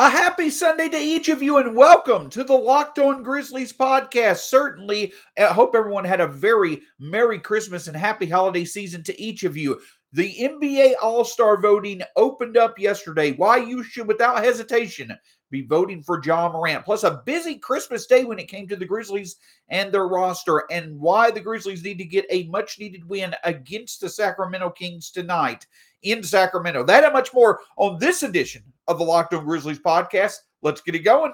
A happy Sunday to each of you, and welcome to the Locked On Grizzlies podcast. Certainly, I hope everyone had a very Merry Christmas and Happy Holiday season to each of you. The NBA All Star voting opened up yesterday. Why you should, without hesitation, be voting for Ja Morant. Plus, a busy Christmas day when it came to the Grizzlies and their roster, and why the Grizzlies need to get a much needed win against the Sacramento Kings tonight in Sacramento. That and much more on this edition of the Locked On Grizzlies podcast. Let's get it going.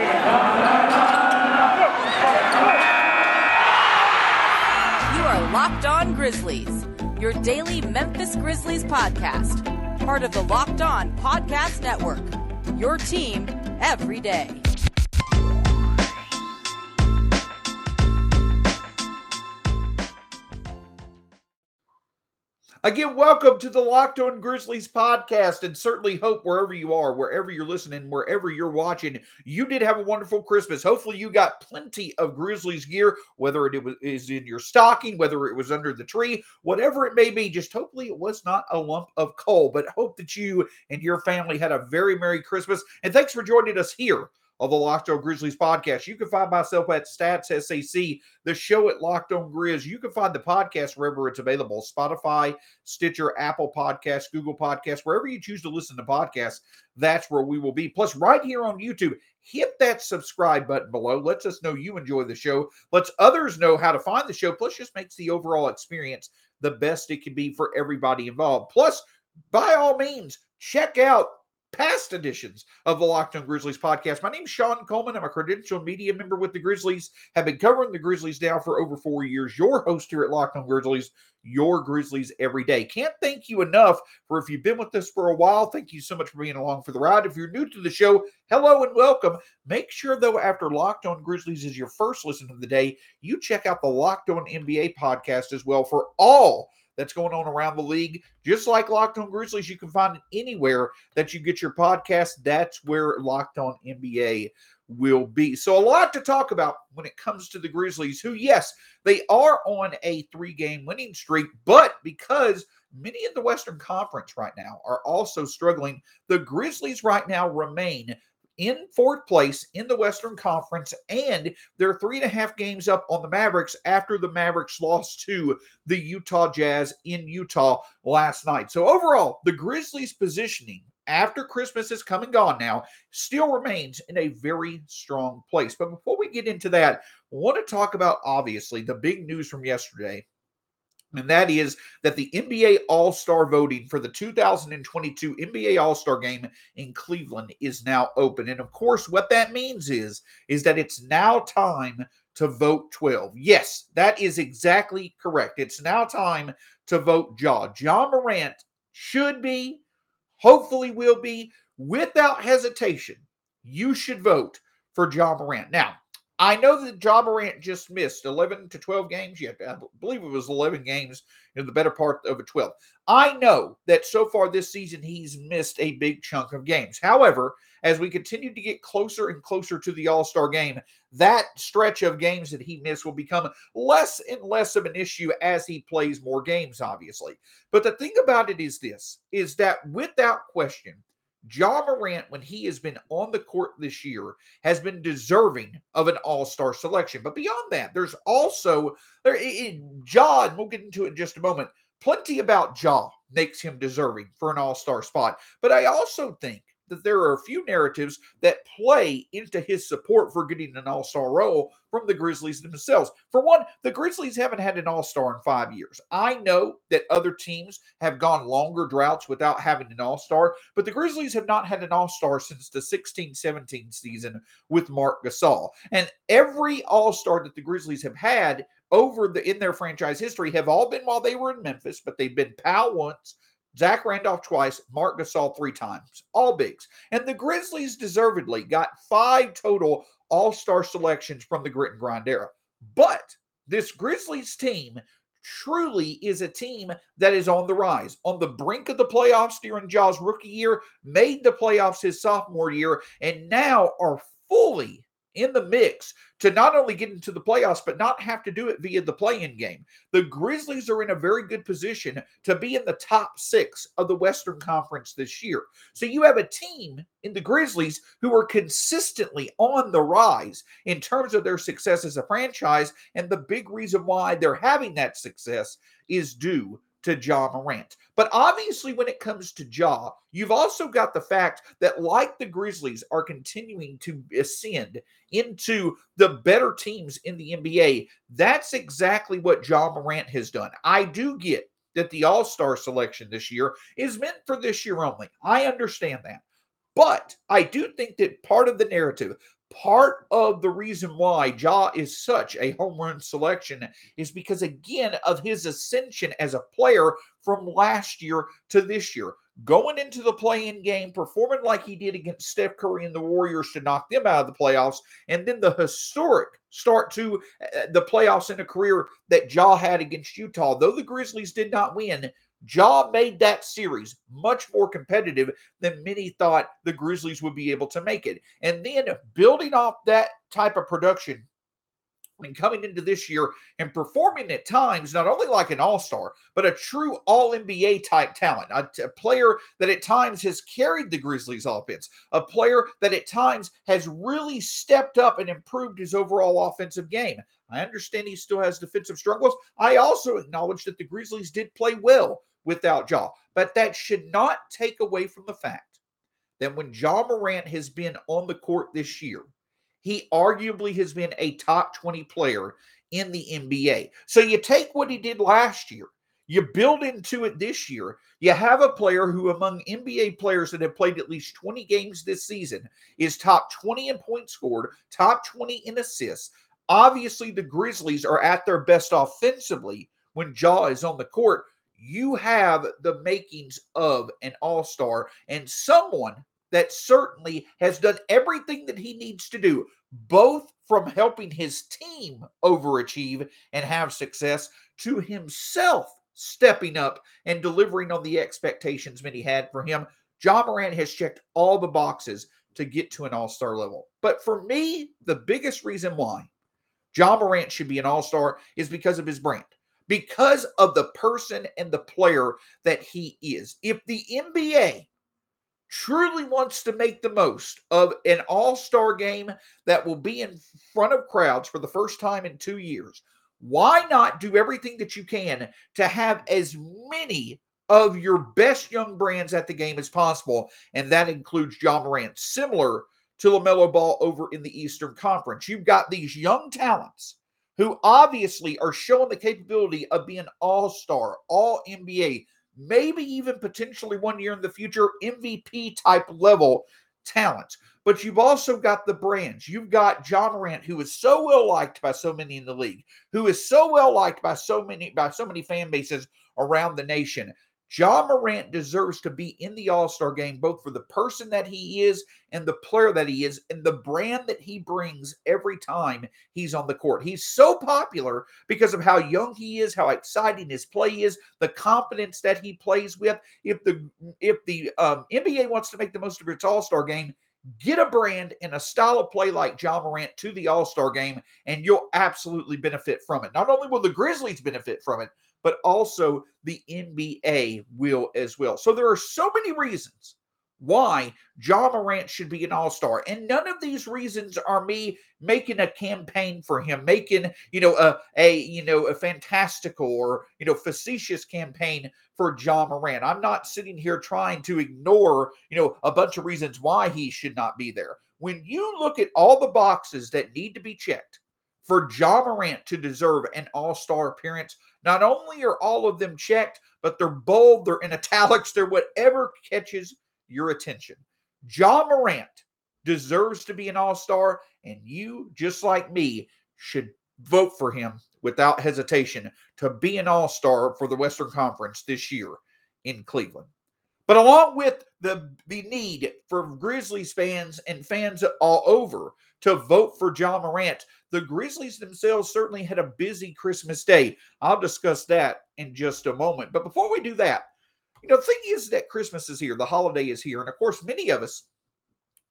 You are Locked On Grizzlies, your daily Memphis Grizzlies podcast, part of the Locked On Podcast Network. Your team every day. Again, welcome to the Locked On Grizzlies podcast, and certainly hope wherever you are, wherever you're listening, wherever you're watching, you did have a wonderful Christmas. Hopefully, you got plenty of Grizzlies gear, whether it is in your stocking, whether it was under the tree, whatever it may be. Just hopefully, it was not a lump of coal. But hope that you and your family had a very Merry Christmas, and thanks for joining us here of the Locked On Grizzlies podcast. You can find myself at Stats SAC, the show at Locked On Grizz. You can find the podcast wherever it's available Spotify, Stitcher, Apple Podcasts, Google Podcasts, wherever you choose to listen to podcasts, that's where we will be. Plus, right here on YouTube, hit that subscribe button below. Lets us know you enjoy the show, lets others know how to find the show, plus, just makes the overall experience the best it can be for everybody involved. Plus, by all means, check out past editions of the Locked On Grizzlies podcast. My name is Shawn Coleman. I'm a credentialed media member with the Grizzlies. Have been covering the Grizzlies now for over four years. Your host here at Locked On Grizzlies, your Grizzlies every day. Can't thank you enough for if you've been with us for a while. Thank you so much for being along for the ride. If you're new to the show, hello and welcome. Make sure though, after Locked On Grizzlies is your first listen of the day, you check out the Locked On NBA podcast as well for all that's going on around the league. Just like Locked On Grizzlies, you can find it anywhere that you get your podcast. That's where Locked On NBA will be. So, a lot to talk about when it comes to the Grizzlies, who, yes, they are on a three game winning streak, but because many in the Western Conference right now are also struggling, the Grizzlies right now remain in fourth place in the Western Conference, and they're three and a half games up on the Mavericks after the Mavericks lost to the Utah Jazz in Utah last night. So, overall, the Grizzlies' positioning after Christmas is come and gone now still remains in a very strong place. But before we get into that, I want to talk about obviously the big news from yesterday and that is that the NBA All Star voting for the 2022 NBA All Star game in Cleveland is now open. And of course, what that means is, is that it's now time to vote 12. Yes, that is exactly correct. It's now time to vote Ja. John Morant should be, hopefully, will be, without hesitation. You should vote for Ja Morant. Now, I know that Morant just missed 11 to 12 games. Yet I believe it was 11 games in the better part of a 12. I know that so far this season he's missed a big chunk of games. However, as we continue to get closer and closer to the All Star game, that stretch of games that he missed will become less and less of an issue as he plays more games, obviously. But the thing about it is this: is that without question Ja Morant, when he has been on the court this year, has been deserving of an all star selection. But beyond that, there's also, there, and we'll get into it in just a moment, plenty about Ja makes him deserving for an all star spot. But I also think that there are a few narratives that play into his support for getting an all star role from the Grizzlies themselves. For one, the Grizzlies haven't had an all star in five years. I know that other teams have gone longer droughts without having an all star, but the Grizzlies have not had an all star since the 16 17 season with Marc Gasol. And every all star that the Grizzlies have had over the in their franchise history have all been while they were in Memphis, but they've been Pau once, Zach Randolph twice, Marc Gasol three times, all bigs. And the Grizzlies deservedly got five total all star selections from the grit and grind era. But this Grizzlies team truly is a team that is on the rise, on the brink of the playoffs during Ja's rookie year, made the playoffs his sophomore year, and now are fully in the mix to not only get into the playoffs, but not have to do it via the play in game. The Grizzlies are in a very good position to be in the top six of the Western Conference this year. So you have a team in the Grizzlies who are consistently on the rise in terms of their success as a franchise. And the big reason why they're having that success is due to Ja Morant. But obviously, when it comes to Ja, you've also got the fact that, like the Grizzlies, are continuing to ascend into the better teams in the NBA. That's exactly what Ja Morant has done. I do get that the All Star selection this year is meant for this year only. I understand that. But I do think that part of the narrative, part of the reason why Ja is such a home run selection is because, again, of his ascension as a player from last year to this year. Going into the play in game, performing like he did against Steph Curry and the Warriors to knock them out of the playoffs, and then the historic start to uh, the playoffs in a career that Ja had against Utah. Though the Grizzlies did not win, Ja made that series much more competitive than many thought the Grizzlies would be able to make it. And then building off that type of production and coming into this year and performing at times not only like an all-star but a true all-nba type talent a, a, player that at times has carried the grizzlies offense a player that at times has really stepped up and improved his overall offensive game i understand he still has defensive struggles i also acknowledge that the grizzlies did play well without Ja. But that should not take away from the fact that when Ja Morant has been on the court this year, he arguably has been a top 20 player in the NBA. So you take what he did last year, you build into it this year. You have a player who, among NBA players that have played at least 20 games this season, is top 20 in points scored, top 20 in assists. Obviously, the Grizzlies are at their best offensively when Ja is on the court you have the makings of an all star and someone that certainly has done everything that he needs to do, both from helping his team overachieve and have success to himself stepping up and delivering on the expectations many had for him. Ja Morant has checked all the boxes to get to an all star level. But for me, the biggest reason why Ja Morant should be an all star is because of his brand because of the person and the player that he is. If the NBA truly wants to make the most of an all star game that will be in front of crowds for the first time in two years, why not do everything that you can to have as many of your best young brands at the game as possible? And that includes Ja Morant, similar to LaMelo Ball over in the Eastern Conference. You've got these young talents who obviously are showing the capability of being all star, all NBA, maybe even potentially one year in the future, MVP type level talents. But you've also got the brands. You've got Ja Morant, who is so well liked by so many in the league, who is so well liked by so many by so many fan bases around the nation. Ja Morant deserves to be in the All Star game, both for the person that he is and the player that he is, and the brand that he brings every time he's on the court. He's so popular because of how young he is, how exciting his play is, the confidence that he plays with. If the if the um, NBA wants to make the most of its All Star game, get a brand and a style of play like Ja Morant to the All Star game, and you'll absolutely benefit from it. Not only will the Grizzlies benefit from it, but also the NBA will as well. So there are so many reasons why Ja Morant should be an all-star. And none of these reasons are me making a campaign for him, making, you know, a, a you know, a fantastical or, you know, facetious campaign for Ja Morant. I'm not sitting here trying to ignore, you know, a bunch of reasons why he should not be there. When you look at all the boxes that need to be checked for Ja Morant to deserve an all-star appearance, not only are all of them checked, but they're bold, they're in italics, they're whatever catches your attention. Ja Morant deserves to be an all star, and you, just like me, should vote for him without hesitation to be an all star for the Western Conference this year in Cleveland. But along with the, the need for Grizzlies fans and fans all over to vote for Ja Morant, the Grizzlies themselves certainly had a busy Christmas day. I'll discuss that in just a moment. But before we do that, you know, the thing is that Christmas is here, the holiday is here. And of course, many of us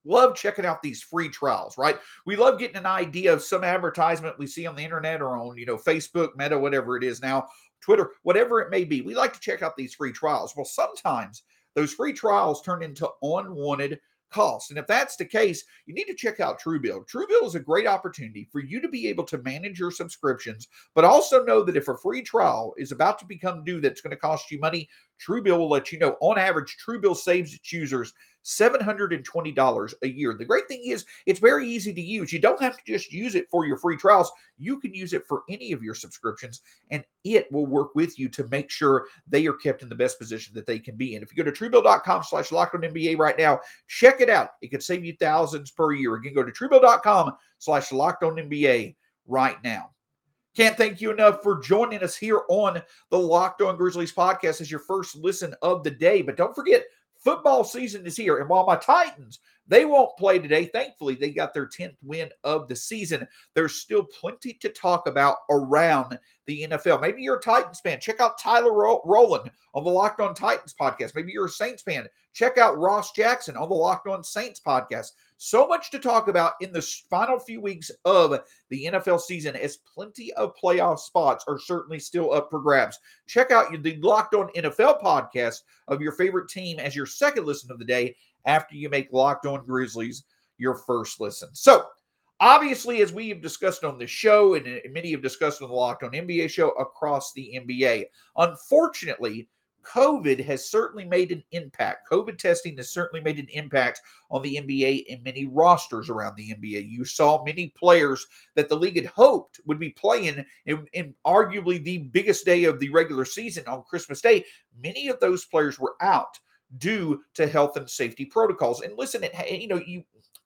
love checking out these free trials, right? We love getting an idea of some advertisement we see on the internet or on, you know, Facebook, Meta, whatever it is now, Twitter, whatever it may be. We like to check out these free trials. Well, sometimes those free trials turn into unwanted costs. And if that's the case, you need to check out Truebill. Truebill is a great opportunity for you to be able to manage your subscriptions, but also know that if a free trial is about to become due that's going to cost you money, Truebill will let you know. On average, Truebill saves its users $720 a year. The great thing is it's very easy to use. You don't have to just use it for your free trials. You can use it for any of your subscriptions and it will work with you to make sure they are kept in the best position that they can be in. If you go to truebill.com slash NBA right now, check it out. It could save you thousands per year. Again, go to truebill.com slash NBA right now. Can't thank you enough for joining us here on the Locked On Grizzlies podcast as your first listen of the day. But don't forget, Football season is here. And while my Titans, they won't play today, thankfully, they got their 10th win of the season. There's still plenty to talk about around the NFL. Maybe you're a Titans fan. Check out Tyler Rowland on the Locked On Titans podcast. Maybe you're a Saints fan. Check out Ross Jackson on the Locked On Saints podcast. So much to talk about in the final few weeks of the NFL season, as plenty of playoff spots are certainly still up for grabs. Check out the Locked On NFL podcast of your favorite team as your second listen of the day after you make Locked On Grizzlies your first listen. So, obviously, as we have discussed on the show, and many have discussed on the Locked On NBA show across the NBA, unfortunately, COVID has certainly made an impact. COVID testing has certainly made an impact on the NBA and many rosters around the NBA. You saw many players that the league had hoped would be playing in, in, arguably the biggest day of the regular season on Christmas Day. Many of those players were out due to health and safety protocols. And listen, it, you know, you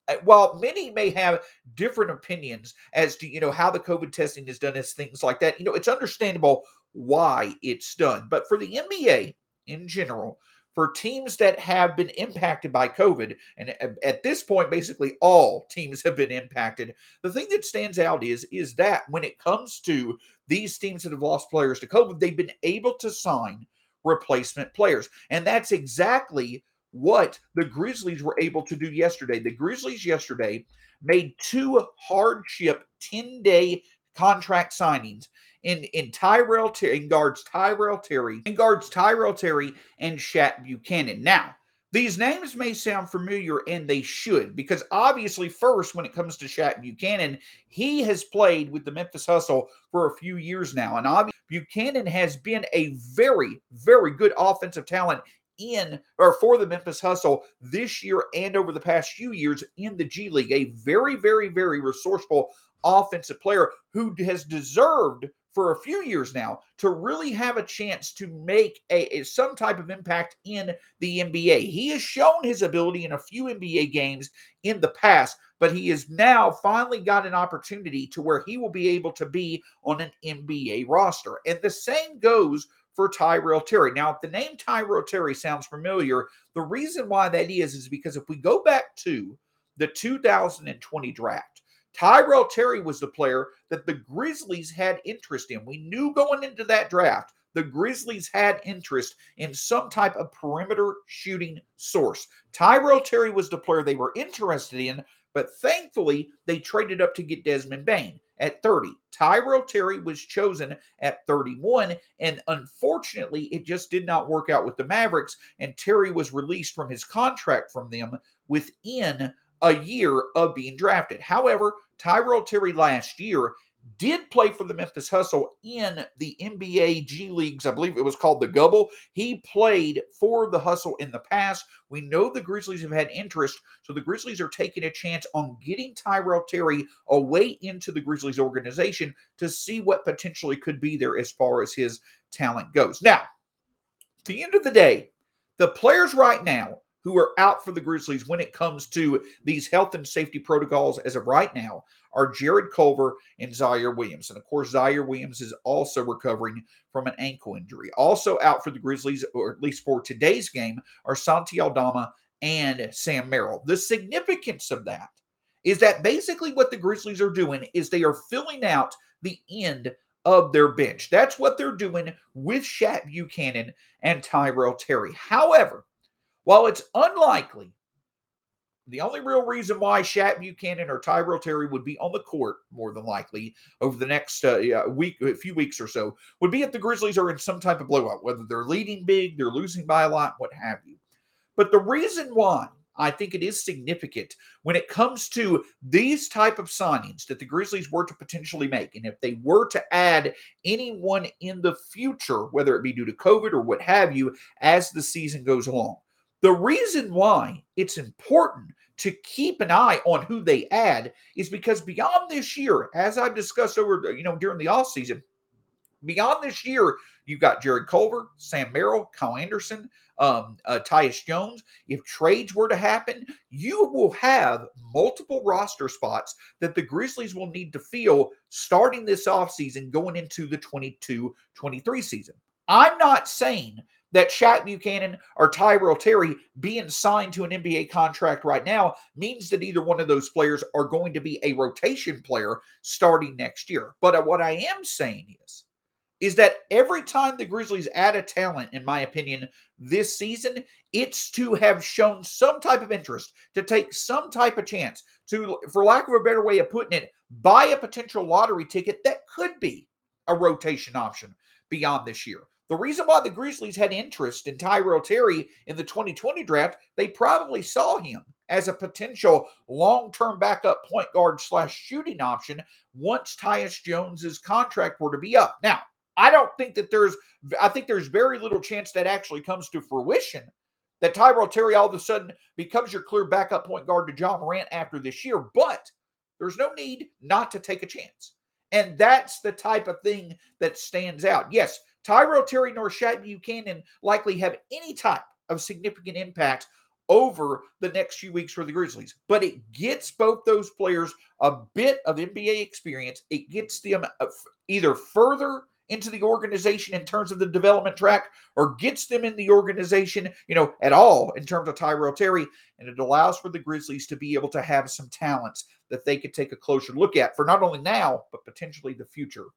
uh, while many may have different opinions as to you know how the covid testing is done as things like that you know it's understandable why it's done. But for the NBA in general, for teams that have been impacted by COVID, and at this point, basically all teams have been impacted. The thing that stands out is is that when it comes to these teams that have lost players to COVID, they've been able to sign replacement players, and that's exactly what the Grizzlies were able to do yesterday. The Grizzlies yesterday made two hardship 10 day contract signings in in Tyrell Terry in guards Tyrell Terry in guards Tyrell Terry and Shaq Buchanan. Now, these names may sound familiar and they should because obviously first when it comes to Shaq Buchanan, he has played with the Memphis Hustle for a few years now and obviously Buchanan has been a very very good offensive talent in or for the Memphis Hustle this year and over the past few years in the G League. A very, very, very resourceful offensive player who has deserved for a few years now to really have a chance to make a, a, some type of impact in the NBA. He has shown his ability in a few NBA games in the past, but he has now finally got an opportunity to where he will be able to be on an NBA roster. And the same goes for Tyrell Terry. Now, if the name Tyrell Terry sounds familiar, the reason why that is is because if we go back to the 2020 draft, Tyrell Terry was the player that the Grizzlies had interest in. We knew going into that draft, the Grizzlies had interest in some type of perimeter shooting source. Tyrell Terry was the player they were interested in, but thankfully they traded up to get Desmond Bane at 30. Tyrell Terry was chosen at 31, and unfortunately, it just did not work out with the Mavericks, and Terry was released from his contract from them within a year of being drafted. However, Tyrell Terry last year did play for the Memphis Hustle in the NBA G Leagues. I believe it was called the Gubble. He played for the Hustle in the past. We know the Grizzlies have had interest, so the Grizzlies are taking a chance on getting Tyrell Terry away into the Grizzlies organization to see what potentially could be there as far as his talent goes. Now, at the end of the day, the players right now who are out for the Grizzlies when it comes to these health and safety protocols as of right now are Jarrett Culver and Ziaire Williams. And of course, Ziaire Williams is also recovering from an ankle injury. Also out for the Grizzlies, or at least for today's game, are Santi Aldama and Sam Merrill. The significance of that is that basically what the Grizzlies are doing is they are filling out the end of their bench. That's what they're doing with Shaq Buchanan and Tyrell Terry. However, while it's unlikely the only real reason why Shaq Buchanan or Tyrell Terry would be on the court more than likely over the next uh, week, a few weeks or so, would be if the Grizzlies are in some type of blowout, whether they're leading big, they're losing by a lot, what have you. But the reason why I think it is significant when it comes to these type of signings that the Grizzlies were to potentially make. And if they were to add anyone in the future, whether it be due to COVID or what have you, as the season goes along. The reason why it's important to keep an eye on who they add is because beyond this year, as I've discussed over, you know, during the offseason, beyond this year, you've got Jarrett Culver, Sam Merrill, Kyle Anderson, um, uh, Tyus Jones. If trades were to happen, you will have multiple roster spots that the Grizzlies will need to fill starting this offseason going into the 22 23 season. I'm not saying that Shaq Buchanan or Tyrell Terry being signed to an NBA contract right now means that either one of those players are going to be a rotation player starting next year. But what I am saying is, is that every time the Grizzlies add a talent, in my opinion, this season, it's to have shown some type of interest, to take some type of chance, to, for lack of a better way of putting it, buy a potential lottery ticket that could be a rotation option beyond this year. The reason why the Grizzlies had interest in Tyrell Terry in the 2020 draft, they probably saw him as a potential long-term backup point guard slash shooting option once Tyus Jones's contract were to be up. Now, I don't think that there's, I think there's very little chance that actually comes to fruition that Tyrell Terry all of a sudden becomes your clear backup point guard to Ja Morant after this year. But there's no need not to take a chance. And that's the type of thing that stands out. Yes, Tyrell Terry nor Shaq Buchanan likely have any type of significant impact over the next few weeks for the Grizzlies. But it gets both those players a bit of NBA experience. It gets them uh, either further into the organization in terms of the development track or gets them in the organization, you know, at all in terms of Tyrell Terry. And it allows for the Grizzlies to be able to have some talents that they could take a closer look at for not only now, but potentially the future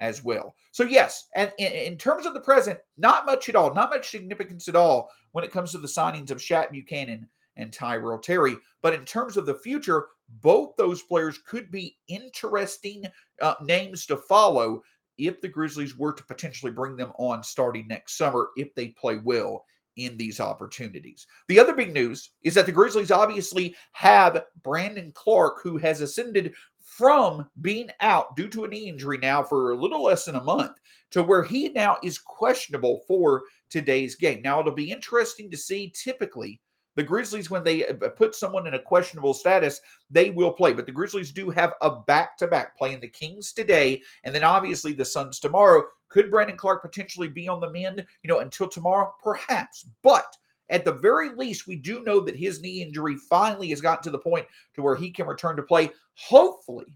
as well. So, yes, and in, terms of the present, not much at all, not much significance at all when it comes to the signings of Shaq Buchanan and Tyrell Terry. But in terms of the future, both those players could be interesting uh, names to follow if the Grizzlies were to potentially bring them on starting next summer if they play well in these opportunities. The other big news is that the Grizzlies obviously have Brandon Clarke, who has ascended from being out due to a knee injury now for a little less than a month to where he now is questionable for today's game. Now, it'll be interesting to see typically the Grizzlies, when they uh, put someone in a questionable status, they will play. But the Grizzlies do have a back to back playing the Kings today, and then obviously the Suns tomorrow. Could Brandon Clarke potentially be on the mend, you know, until tomorrow? Perhaps. But at the very least, we do know that his knee injury finally has gotten to the point to where he can return to play. Hopefully,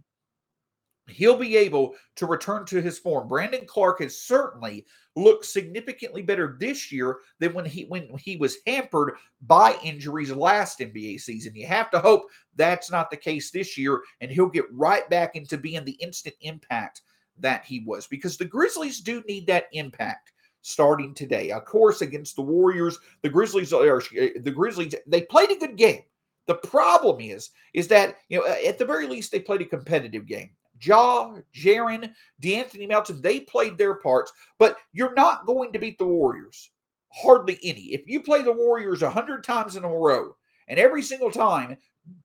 he'll be able to return to his form. Brandon Clarke has certainly looked significantly better this year than when he when he was hampered by injuries last NBA season. You have to hope that's not the case this year, and he'll get right back into being the instant impact that he was because the Grizzlies do need that impact starting today. Of course, against the Warriors, the Grizzlies are er, the Grizzlies. They played a good game. The problem is, is that you know at the very least they played a competitive game. Ja, Jaren, De'Anthony Melton, they played their parts, but you're not going to beat the Warriors. Hardly any. If you play the Warriors 100 times in a row, and every single time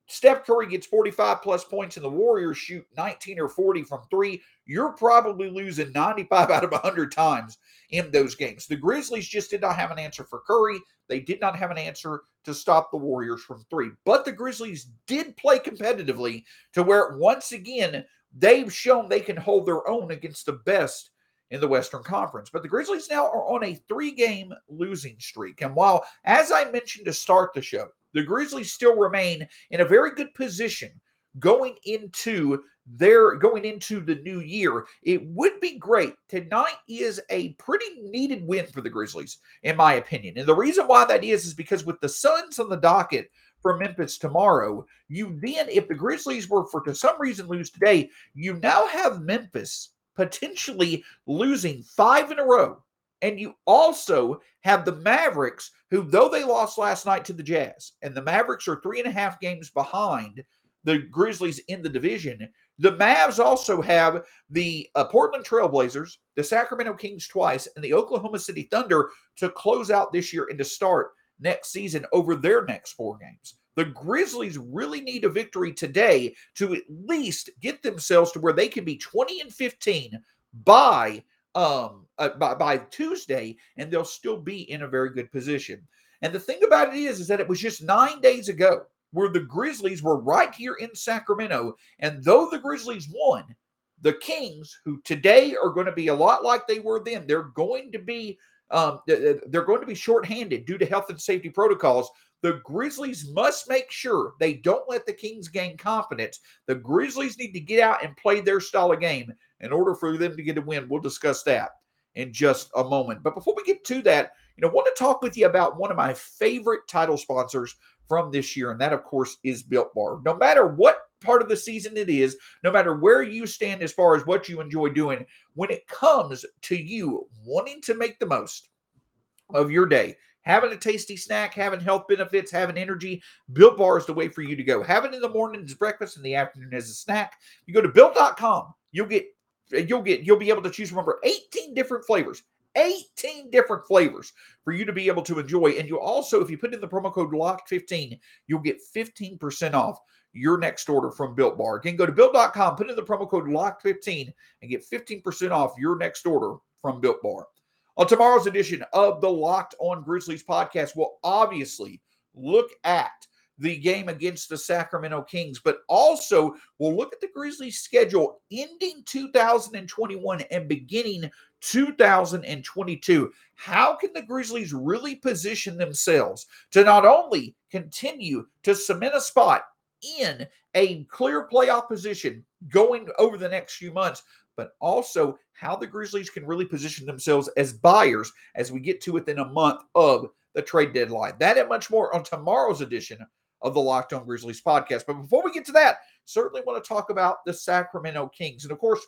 Steph Curry gets 45 plus points and the Warriors shoot 19 or 40 from three, you're probably losing 95 out of 100 times in those games. The Grizzlies just did not have an answer for Curry. They did not have an answer to stop the Warriors from three. But the Grizzlies did play competitively to where, once again, they've shown they can hold their own against the best in the Western Conference. But the Grizzlies now are on a three game losing streak. And while, as I mentioned to start the show, the Grizzlies still remain in a very good position going into their going into the new year. It would be great. Tonight is a pretty needed win for the Grizzlies, in my opinion. And the reason why that is is because with the Suns on the docket for Memphis tomorrow, you then, if the Grizzlies were for to some reason lose today, you now have Memphis potentially losing five in a row And you also have the Mavericks, who, though they lost last night to the Jazz, and the Mavericks are three and a half games behind the Grizzlies in the division, the Mavs also have the uh, Portland Trailblazers, the Sacramento Kings twice, and the Oklahoma City Thunder to close out this year and to start next season over their next four games. The Grizzlies really need a victory today to at least get themselves to where they can be 20 and 15 by um uh, by, by Tuesday and they'll still be in a very good position. And the thing about it is is that it was just 9 days ago where the Grizzlies were right here in Sacramento and though the Grizzlies won, the Kings who today are going to be a lot like they were then, they're going to be um, they're going to be shorthanded due to health and safety protocols. The Grizzlies must make sure they don't let the Kings gain confidence. The Grizzlies need to get out and play their style of game in order for them to get a win. We'll discuss that in just a moment. But before we get to that, you know, I want to talk with you about one of my favorite title sponsors from this year, and that, of course, is Built Bar. No matter what part of the season it is, no matter where you stand as far as what you enjoy doing, when it comes to you wanting to make the most of your day, having a tasty snack, having health benefits, having energy, Built Bar is the way for you to go. Have it in the morning as breakfast, in the afternoon as a snack. You go to built.com, you'll get you'll get you'll be able to choose remember 18 different flavors 18 different flavors for you to be able to enjoy and you also if you put in the promo code LOCK15, you'll get 15% off your next order from built bar again go to built.com put in the promo code LOCK15 and get 15% off your next order from built bar on tomorrow's edition of the Locked On Grizzlies podcast, we'll obviously look at the game against the Sacramento Kings, but also we'll look at the Grizzlies' schedule ending 2021 and beginning 2022. How can the Grizzlies really position themselves to not only continue to cement a spot in a clear playoff position going over the next few months, but also how the Grizzlies can really position themselves as buyers as we get to within a month of the trade deadline. That and much more on tomorrow's edition of the Locked On Grizzlies podcast. But before we get to that, certainly want to talk about the Sacramento Kings. And of course,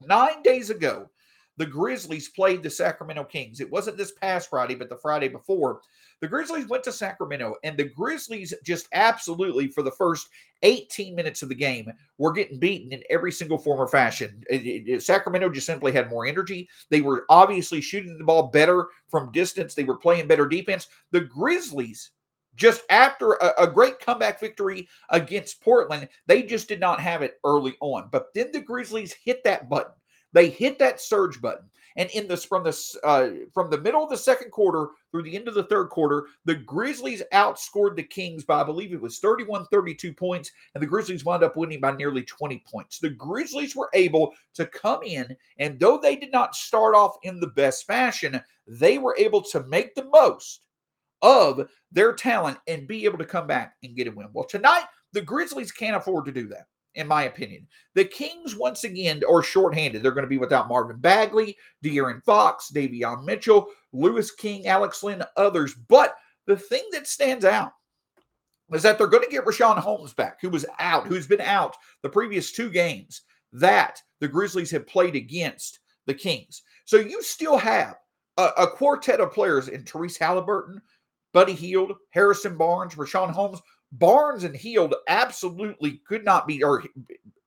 nine days ago, the Grizzlies played the Sacramento Kings. It wasn't this past Friday, but the Friday before. The Grizzlies went to Sacramento, and the Grizzlies just absolutely, for the first 18 minutes of the game, were getting beaten in every single form or fashion. It, it, Sacramento just simply had more energy. They were obviously shooting the ball better from distance, they were playing better defense. The Grizzlies just after a, a, great comeback victory against Portland, they just did not have it early on. But then the Grizzlies hit that button. They hit that surge button. And in this from the uh, from the middle of the second quarter through the end of the third quarter, the Grizzlies outscored the Kings by I believe it was 31-32 points, and the Grizzlies wound up winning by nearly 20 points. The Grizzlies were able to come in, and though they did not start off in the best fashion, they were able to make the most of their talent and be able to come back and get a win. Well, tonight the Grizzlies can't afford to do that in my opinion. The Kings, once again, are shorthanded. They're going to be without Marvin Bagley, De'Aaron Fox, Davion Mitchell, Louis King, Alex Len, others. But the thing that stands out is that they're going to get Richaun Holmes back, who was out, who's been out the previous two games that the Grizzlies have played against the Kings. So you still have a, a quartet of players in Tyrese Halliburton, Buddy Hield, Harrison Barnes, Richaun Holmes, Barnes and Hield absolutely could not be, or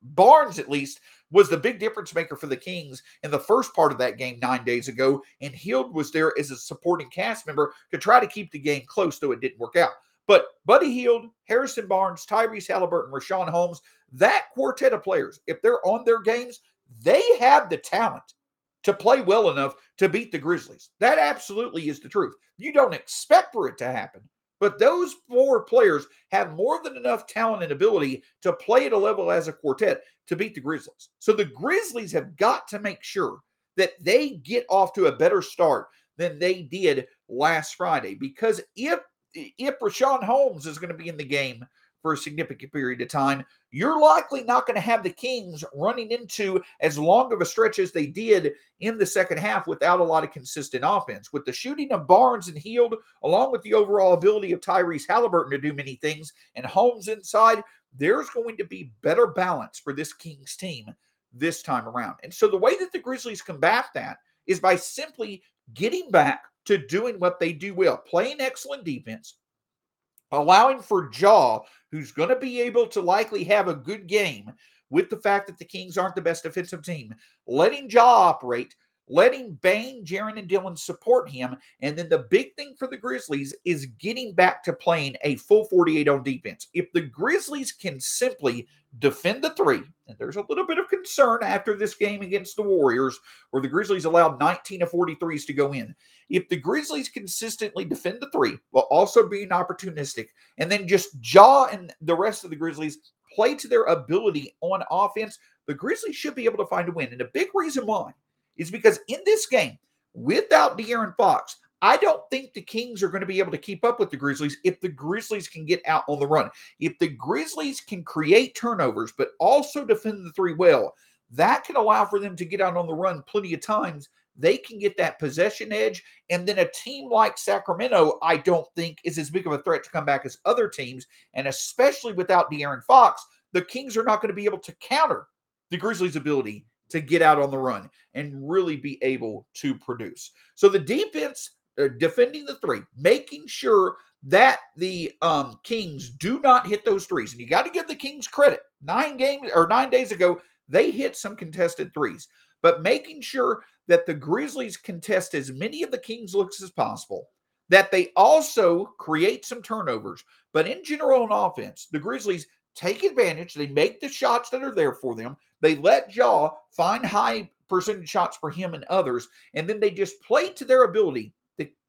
Barnes at least was the big difference maker for the Kings in the first part of that game nine days ago. And Hield was there as a supporting cast member to try to keep the game close, though it didn't work out. But Buddy Hield, Harrison Barnes, Tyrese Halliburton, Richaun Holmes, that quartet of players, if they're on their games, they have the talent to play well enough to beat the Grizzlies. That absolutely is the truth. You don't expect for it to happen, but those four players have more than enough talent and ability to play at a level as a quartet to beat the Grizzlies. So the Grizzlies have got to make sure that they get off to a better start than they did last Friday. Because if if Richaun Holmes is going to be in the game for a significant period of time, you're likely not going to have the Kings running into as long of a stretch as they did in the second half without a lot of consistent offense. With the shooting of Barnes and Hield, along with the overall ability of Tyrese Halliburton to do many things, and Holmes inside, there's going to be better balance for this Kings team this time around. And so the way that the Grizzlies combat that is by simply getting back to doing what they do well, playing excellent defense, allowing for Ja, who's going to be able to likely have a good game with the fact that the Kings aren't the best defensive team, letting Ja operate, letting Bane, Jaren, and Dillon support him. And then the big thing for the Grizzlies is getting back to playing a full 48 on defense. If the Grizzlies can simply defend the three, and there's a little bit of concern after this game against the Warriors, where the Grizzlies allowed 19 of 43s to go in. If the Grizzlies consistently defend the three while also being opportunistic, and then just Ja and the rest of the Grizzlies play to their ability on offense, the Grizzlies should be able to find a win. And a big reason why is because in this game, without De'Aaron Fox, I don't think the Kings are going to be able to keep up with the Grizzlies if the Grizzlies can get out on the run. If the Grizzlies can create turnovers, but also defend the three well, that can allow for them to get out on the run plenty of times. They can get that possession edge. And then a team like Sacramento, I don't think is as big of a threat to come back as other teams. And especially without De'Aaron Fox, the Kings are not going to be able to counter the Grizzlies' ability to get out on the run and really be able to produce. So the defense uh, defending the three, making sure that the um, Kings do not hit those threes. And you got to give the Kings credit. Nine games or nine days ago, they hit some contested threes, but making sure that the Grizzlies contest as many of the Kings looks as possible, that they also create some turnovers. But in general, on offense, the Grizzlies take advantage. They make the shots that are there for them. They let Ja find high percentage shots for him and others, and then they just play to their ability.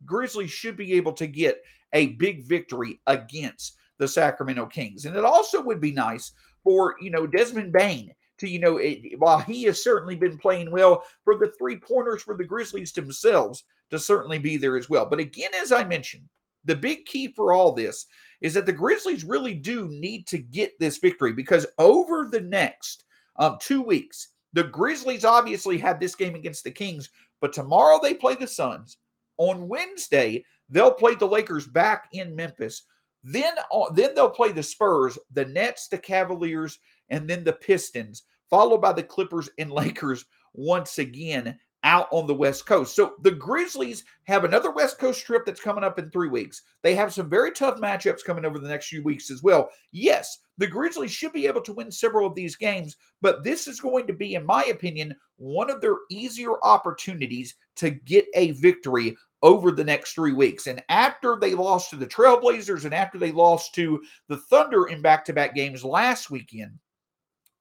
Grizzlies should be able to get a big victory against the Sacramento Kings. And it also would be nice for, you know, Desmond Bane to, you know, it, while he has certainly been playing well, for the three pointers for the Grizzlies themselves to certainly be there as well. But again, as I mentioned, the big key for all this is that the Grizzlies really do need to get this victory because over the next um, two weeks, the Grizzlies obviously have this game against the Kings, but tomorrow they play the Suns. On Wednesday, they'll play the Lakers back in Memphis. Then, uh, then they'll play the Spurs, the Nets, the Cavaliers, and then the Pistons, followed by the Clippers and Lakers once again out on the West Coast. So the Grizzlies have another West Coast trip that's coming up in three weeks. They have some very tough matchups coming over the next few weeks as well. Yes, the Grizzlies should be able to win several of these games, but this is going to be, in my opinion, one of their easier opportunities to get a victory over the next three weeks. And after they lost to the Trailblazers and after they lost to the Thunder in back to back games last weekend,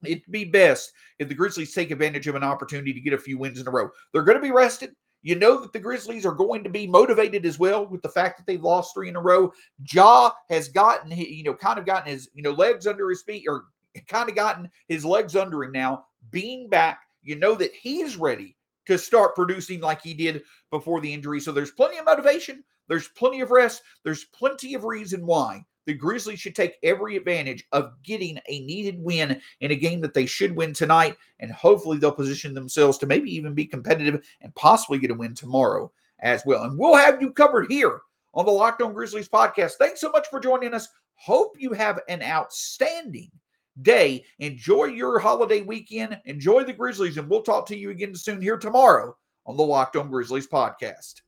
it'd be best if the Grizzlies take advantage of an opportunity to get a few wins in a row. They're going to be rested. You know that the Grizzlies are going to be motivated as well with the fact that they've lost three in a row. Ja has gotten, you know, kind of gotten his, you know, legs under his feet or kind of gotten his legs under him now. Being back, you know that he's ready to start producing like he did before the injury. So there's plenty of motivation. There's plenty of rest. There's plenty of reason why the Grizzlies should take every advantage of getting a needed win in a game that they should win tonight. And hopefully they'll position themselves to maybe even be competitive and possibly get a win tomorrow as well. And we'll have you covered here on the Locked On Grizzlies podcast. Thanks so much for joining us. Hope you have an outstanding day. Enjoy your holiday weekend. Enjoy the Grizzlies. And we'll talk to you again soon here tomorrow on the Locked On Grizzlies podcast.